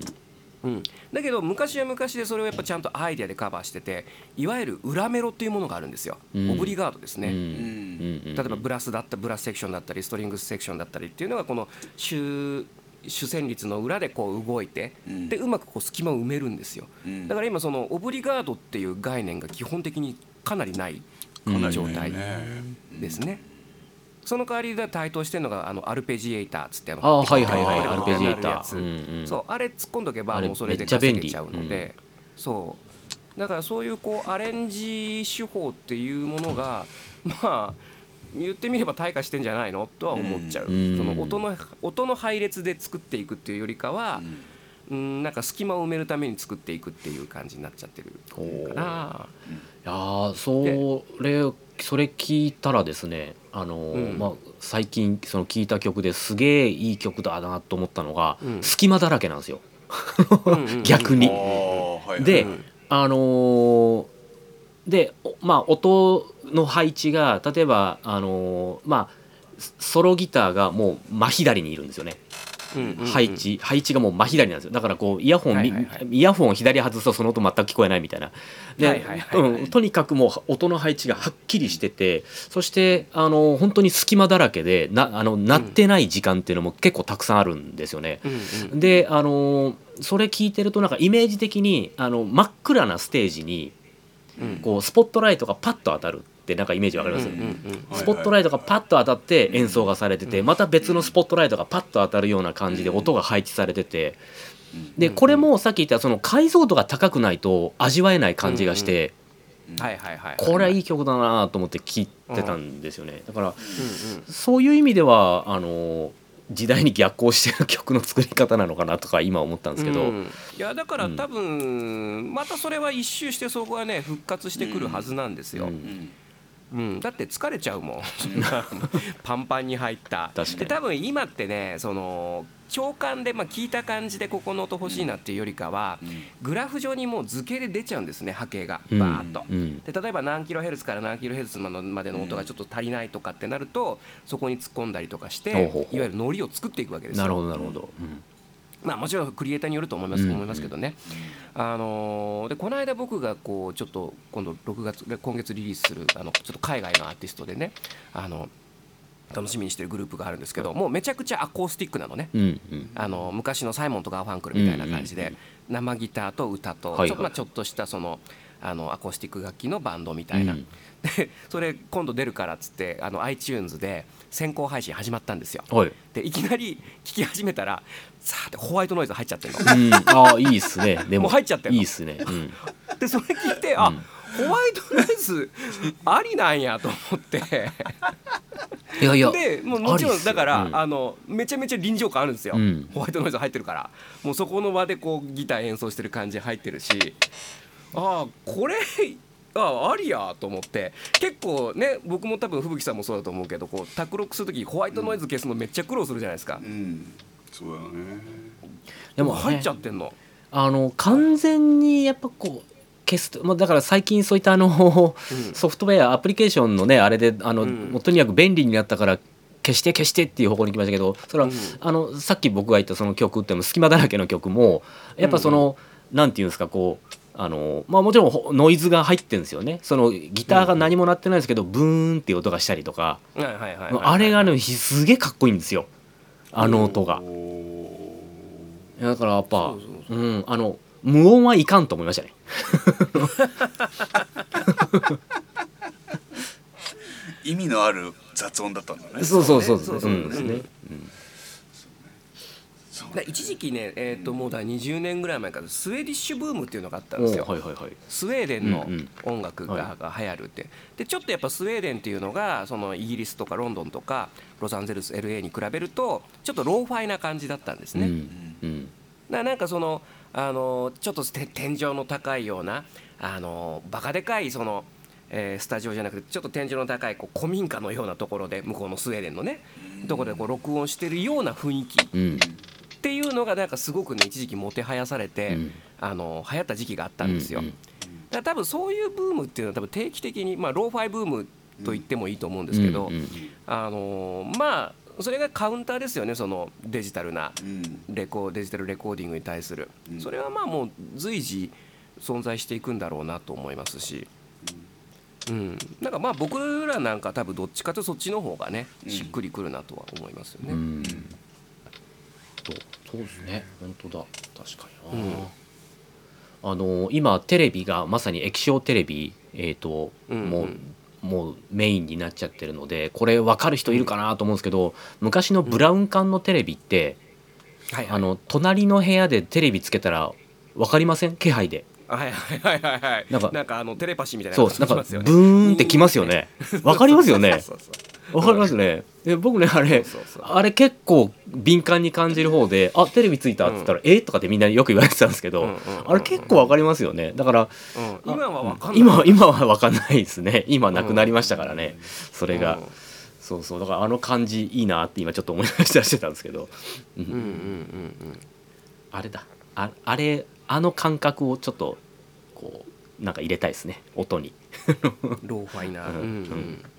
うん、だけど昔は昔でそれをやっぱちゃんとアイデアでカバーしてていわゆる裏メロっていうものがあるんですよ、うん。オブリガードですね、うん。例えばブラスだったブラスセクションだったりストリングスセクションだったりっていうのがこの主主旋律の裏でこう動いて、うん。でうまくこう隙間を埋めるんですよ。うん。だから今そのオブリガードっていう概念が基本的にかなりない状態ねですね。その代わりで台頭してるのがあのアルペジエーターっつってあはいはいはい。アルペジエーター。そうあれ突っ込んどけばもうそれで稼げちゃうので、そう。だからそういうこうアレンジ手法っていうものが まあ言ってみれば退化してんじゃないのとは思っちゃう、うんその音の音の配列で作っていくっていうよりかは、うん、なんか隙間を埋めるために作っていくっていう感じになっちゃってるかな。いやーそれそれ聞いたらですねあのー、うん。まあ、最近その聞いた曲ですげえいい曲だなと思ったのが、うん。隙間だらけなんですよ。逆に。でうんあのーでおまあ音の配置が例えばあのーまあソロギターがもう真左にいるんですよね。配置配置がもう真左なんですよ。だからこうイヤホン、はいはいはい。イヤホンを左外すとその音全く聞こえないみたいな。で、はいはいはいはい。うん、とにかくもう音の配置がはっきりしててそしてあの本当に隙間だらけでなあの鳴ってない時間っていうのも結構たくさんあるんですよね。うんうんであのそれ聞いてるとなんかイメージ的にあの真っ暗なステージにうん。こうスポットライトがパッと当たる。ってなんかイメージわかります、スポットライトがパッと当たって演奏がされててまた別のスポットライトがパッと当たるような感じで音が配置されてて。でこれもさっき言ったその解像度が高くないと味わえない感じがしてはいはいはいこれはいい曲だなと思って聴いてたんですよね。だからそういう意味ではあの時代に逆行してる曲の作り方なのかなとか今思ったんですけど、うん。いやだからうん。多分またそれは一周してそこはね復活してくるはずなんですよ、ううんうん。だって疲れちゃうもん。パンパンに入った。確かに。で多分今ってねその長官で、まあ、聞いた感じでここの音欲しいなっていうよりかはグラフ上にもう図形で出ちゃうんですね波形が。うん。バーッと。うんで例えば何キロヘルツから何キロヘルツまでの音がちょっと足りないとかってなるとそこに突っ込んだりとかしていわゆるノリを作っていくわけですよ。なるほどなるほど、うんまあ、もちろんクリエイターによると思います,、うん。思いますけどね、あのーでこの間僕がこうちょっと今度6月で今月リリースするあのちょっと海外のアーティストでねあの楽しみにしてるグループがあるんですけどもうめちゃくちゃアコースティックなのね。うんうん。あの昔のサイモンとガーファンクルみたいな感じで生ギターと歌とはいはい。ちょ,、まあ、ちょっとしたそのあのアコースティック楽器のバンドみたいな、うん。でそれ今度出るからっつってあの iTunes で先行配信始まったんですよ。はい、でいきなり聴き始めたらさーってホワイトノイズ入っちゃってるの。うん、ああいいっすね。でも入っちゃってんの。いいっすね、うん、でそれ聞いてあ、うん。ホワイトノイズありなんやと思って。いやいやでもうもちろんだから、うん。あのめちゃめちゃ臨場感あるんですよ、うん。ホワイトノイズ入ってるから。もうそこの場でこうギター演奏してる感じ入ってるしああこれあありやと思って。結構ね僕も多分吹雪さんもそうだと思うけどこう卓録する時ホワイトノイズ消すのめっちゃ苦労するじゃないですか、うん。そうだね。でも、入っちゃってんの、あの完全にやっぱこう消すと、まあ、だから最近そういったあのうん。ソフトウェアアプリケーションのねあれであの、うん。もうとにかく便利になったから消して消してっていう方向に行きましたけどそれは、うん。あのさっき僕が言ったその曲っていうのも隙間だらけの曲もやっぱその、なんていうんですかこうあのまあもちろんほノイズが入ってるんですよね。そのギターが何も鳴ってないんですけど、ブーンっていう音がしたりとか、はいはいはいはいあれがねひすげえかっこいいんですよ。あの音が。だからやっぱそうんあの無音はいかんと思いましたね。意味のある雑音だったんだね。そうそうそう。そうですね一時期ね、えー、ともうだ20年ぐらい前からスウェーディッシュブームっていうのがあったんおですよ、はいはいはい。スウェーデンの音楽が,、が流行るって。でちょっとやっぱスウェーデンっていうのがそのイギリスとかロンドンとかロサンゼルス LA に比べるとちょっとローファイな感じだったんですね、うんうん。なんかそのあのちょっとて天井の高いようなあのバカでかいその、えースタジオじゃなくてちょっと天井の高いこう古民家のようなところで向こうのスウェーデンのねところでこう録音してるような雰囲気っうんていうのがなんかすごくね一時期もてはやされて、うん。あの流行った時期があったんですよ。うん。うんだから多分そういうブームっていうのは多分定期的に、まあ、ローファイブームと言ってもいいと思うんですけど、うんうんあのーまあそれがカウンターですよねそのデジタルなうん。レコデジタルレコーディングに対する、うん。それはまあもう随時存在していくんだろうなと思いますし、うん、なんかまあ僕らなんか多分どっちかとそっちの方がねうん。しっくりくるなとは思いますよね。うん。そう？そうですね。本当だ。確かにな、あの今テレビがまさに液晶テレビえっ、と、うんうん。もうもうメインになっちゃってるのでこれ分かる人いるかなと思うんですけど昔のブラウン管のテレビって、はいはい。あの隣の部屋でテレビつけたら分かりません？気配で。はいはいはいはい。はいなんかなんかあのテレパシーみたいなそうなんかブーンってきますよね。分かりますよね そうそう分かりますね。で僕ねあれあれ結構敏感に感じる方で「あテレビついた」っつったら「え？とかってみんなよく言われてたんですけど、あれ結構わかりますよね。だからうん。今は分かんない。今は今は分かんないですね。今なくなりましたからね、それが、うん。そうそう。だからあの感じいいなって今ちょっと思い出したりしてたんですけど、うんうんうんうん。うんあれだ。ああれあの感覚をちょっとこうなんか入れたいですね。音に。ローファイな、うんうん。うん。と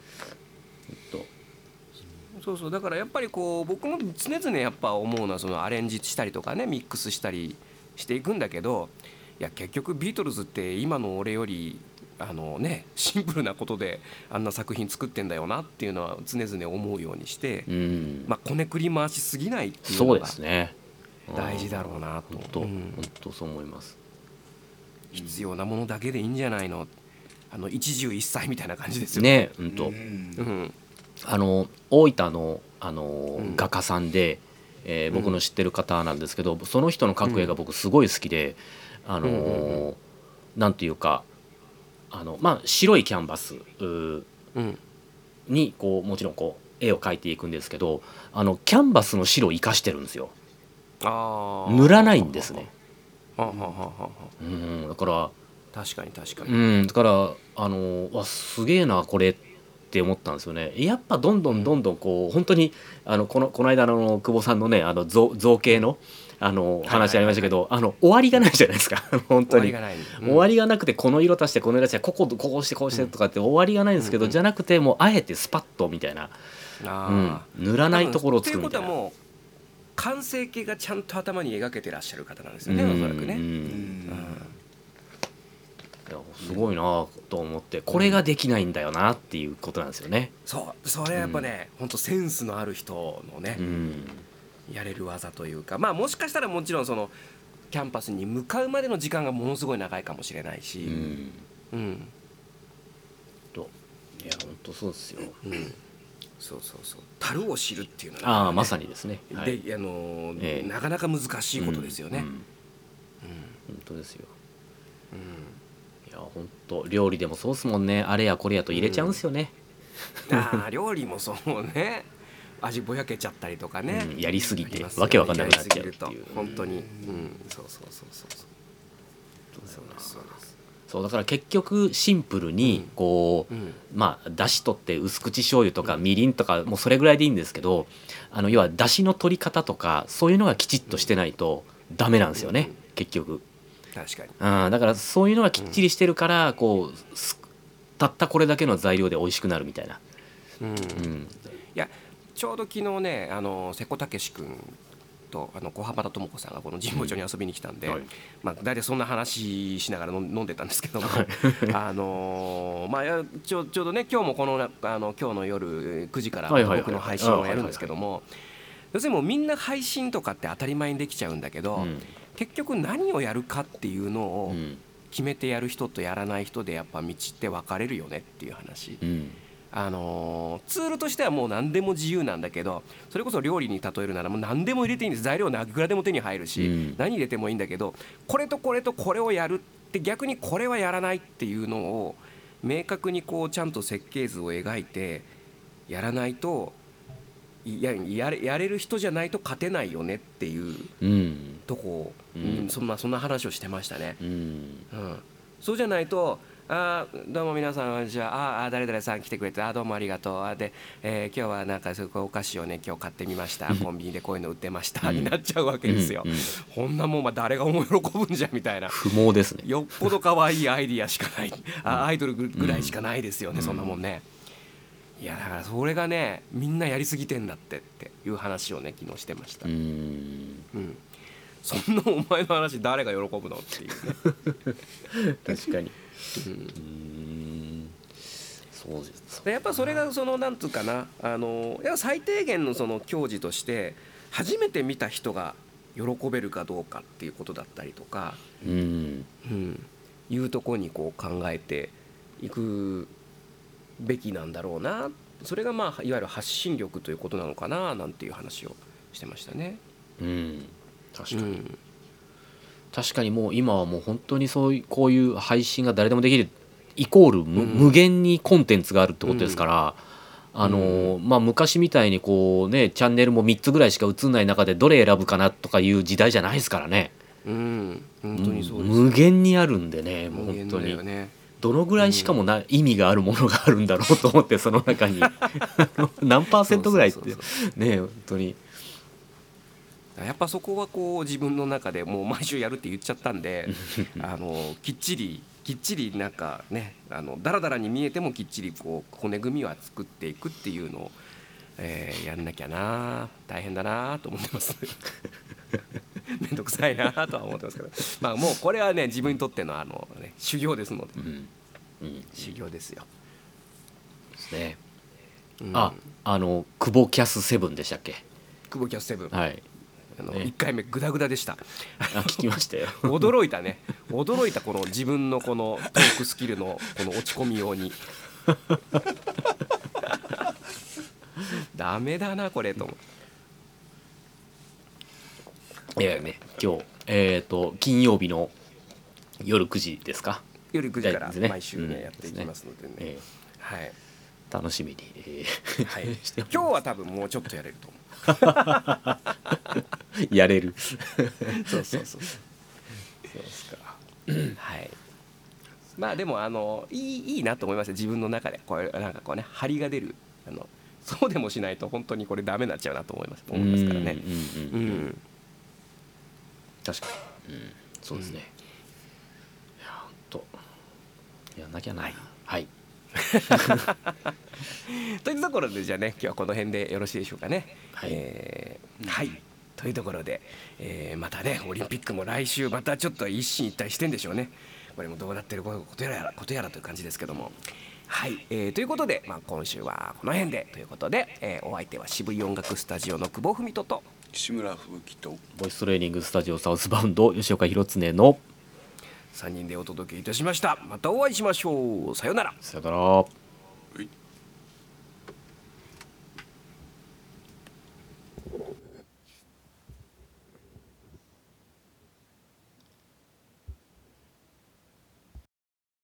そうそう。だからやっぱりこう僕も常々やっぱ思うのはそのアレンジしたりとかねミックスしたりしていくんだけどいや結局ビートルズって今の俺よりあのねシンプルなことであんな作品作ってんだよなっていうのは常々思うようにして、うん。まあこねくり回しすぎないっていうそうでのがすね。大事だろうなと。本当、うん。本当そう思います。必要なものだけでいいんじゃないの。あの一汁一菜みたいな感じですよ。ね本当、うん。うんあの大分のあの、うん。画家さんで、えー僕の知ってる方なんですけど、その人の描く絵が僕すごい好きで、あのーうなんていうかあの、まあ、白いキャンバスにこうもちろんこう絵を描いていくんですけどあのキャンバスの白を生かしてるんですよ。あー。塗らないんですね。はあはあはあはあ。うんだから確かに確かに。うん、だからあのわすげえなこれって思ったんですよね。やっぱどんどんどんどんこう本当にあのこのこの間の久保さんのねあの造造形のあの話ありましたけど、あの終わりがないじゃないですか。本当に。終わりがない。終わりがなくてこの色足してこの色足してここここしてこうしてとかって終わりがないんですけど、うん。じゃなくてもうあえてスパッとみたいな、うん。あ、塗らあ。ないところを作るみたいな。っていうことはもう完成形がちゃんと頭に描けてらっしゃる方なんですよね、うん。おそらくね。うんすごいなと思ってこれができないんだよなっていうことなんですよね。そう、それはやっぱね、本当センスのある人のねう、ん。やれる技というか、まあもしかしたらもちろんそのキャンパスに向かうまでの時間がものすごい長いかもしれないし、うん。うん、といや本当そうですよ。うん、そうそうそう、樽を知るっていうのはね、ああまさにですね。はい、で、あのーええ。なかなか難しいことですよね。うん。うん。うん。本当ですよ。うんいや本当料理でもそうですもんね。あれやこれやと入れちゃうんですよね。ああ料理もそうね。味ぼやけちゃったりとかね、うんやりすぎてね。わけわかんなくなっちゃうっていう。本当に。うん。そうそうそうそうそう。そうそうだから結局シンプルにこう、うん。まあだし取って薄口醤油とかみりんとかもうそれぐらいでいいんですけどあの要はだしの取り方とかそういうのがきちっとしてないとダメなんですよね、うん。結局、確かに。うん、だからそういうのがきっちりしてるからこうすたったこれだけの材料で美味しくなるみたいな、うん。うん、いやちょうど昨日ねあの瀬古武君とあの小浜田智子さんがこの神保町に遊びに来たんで、はい。まあ、大体そんな話しながら飲んでたんですけども、あのーまあやちょちょうどね今日もこのなあの今日の夜9時からはいはいはい僕の配信をやるんですけども要するにもうみんな配信とかって当たり前にできちゃうんだけど、うん結局何をやるかっていうのうをん。決めてやる人とやらない人でやっぱ道って分かれるよねっていう話。うん。あのーツールとしてはもう何でも自由なんだけどそれこそ料理に例えるならもう何でも入れていいんです。材料はいくらでも手に入るし、うん。何入れてもいいんだけどこれとこれとこれをやるって逆にこれはやらないっていうのを明確にこうちゃんと設計図を描いてやらないといややれやれる人じゃないと勝てないよねっていううん。とこ、うんうん。そんなそんな話をしてましたね。うん。うん、そうじゃないと「あーどうも皆さんこんにちはあーあー誰々さん来てくれてあーどうもありがとう。あーで、えー今日はなんかそういうお菓子をね今日買ってみました。コンビニでこういうの売ってました」うん。になっちゃうわけですよ。うん。うん。こんなもんまあ誰が思い喜ぶんじゃみたいな。不毛ですね。よっぽど可愛いアイディアしかない。あアイドルぐぐらいしかないですよね、うん。そんなもんね。いやだからそれがねみんなやりすぎてんだってっていう話をね昨日してました。ううんんそんなお前の話誰が喜ぶのっていうね。確かに。うん。うんそうですでやっぱそれがそのなんつうかなあのや最低限のその教示として初めて見た人が喜べるかどうかっていうことだったりとか、うん。うん、いうところにこう考えていくべきなんだろうな。それがまあいわゆる発信力ということなのかななんていう話をしてましたね。うん確かに、うん。確かにもう今はもう本当にそういうこういう配信が誰でもできるイコール無,、うん。無限にコンテンツがあるってことですから、あのまあ、昔みたいにこうねチャンネルも3つぐらいしか映んない中でどれ選ぶかなとかいう時代じゃないですからね。うん、本当にそう無限にあるんでねもう本当に、ね。どのぐらいしかもな、意味があるものがあるんだろうと思ってその中に。何パーセントぐらいってね本当にやっぱそこはこう自分の中でもう毎週やるって言っちゃったんで あのきっちりきっちりなんかねあのだらだらに見えてもきっちりこう骨組みは作っていくっていうのを、えーやんなきゃな大変だなと思ってます。めんどくさいなとは思ってますけど。まあもうこれはね自分にとってのあの、ね、修行ですので。うん、うん、修行ですよ、ですね。うん。ああの久保キャスセブンでしたっけ？久保キャスセブン、はいあのね1回目グダグダでした。あ聞きましたよ。驚いたね。驚いたこの自分のこのトークスキルのこの落ち込みように。ダメだなこれと思ういやね今日えっ、と金曜日の夜9時ですか、夜9時から毎週ねうんやっていきますのでね。えはい、ー楽しみに、えーはい、して今日は多分もうちょっとやれると思 やれる。う そうそうそう。そうですか。はい。まあでもあのいいいいなと思いますよ。自分の中で。これなんかこうね張りが出る。あのそうでもしないと本当にこれダメになっちゃうなと思います。思いますからね。うんうんううんん。確かに、うん、そうですね、いやほんと。やんなきゃな。はい。はい というところでじゃあね今日はこの辺でよろしいでしょうかね。はい。えーはい。というところで、えーまたねオリンピックも来週またちょっと一進一退してんでしょうね。これもどうなってることやらことやらという感じですけども。はい、えーということで、まあ、今週はこの辺で。ということで、えーお相手は渋い音楽スタジオの久保文人と。志村吹雪と。ボイストレーニングスタジオサウスバウンド吉岡弘恒の3人でお届けいたしました。またお会いしましょう。さようなら。さよなら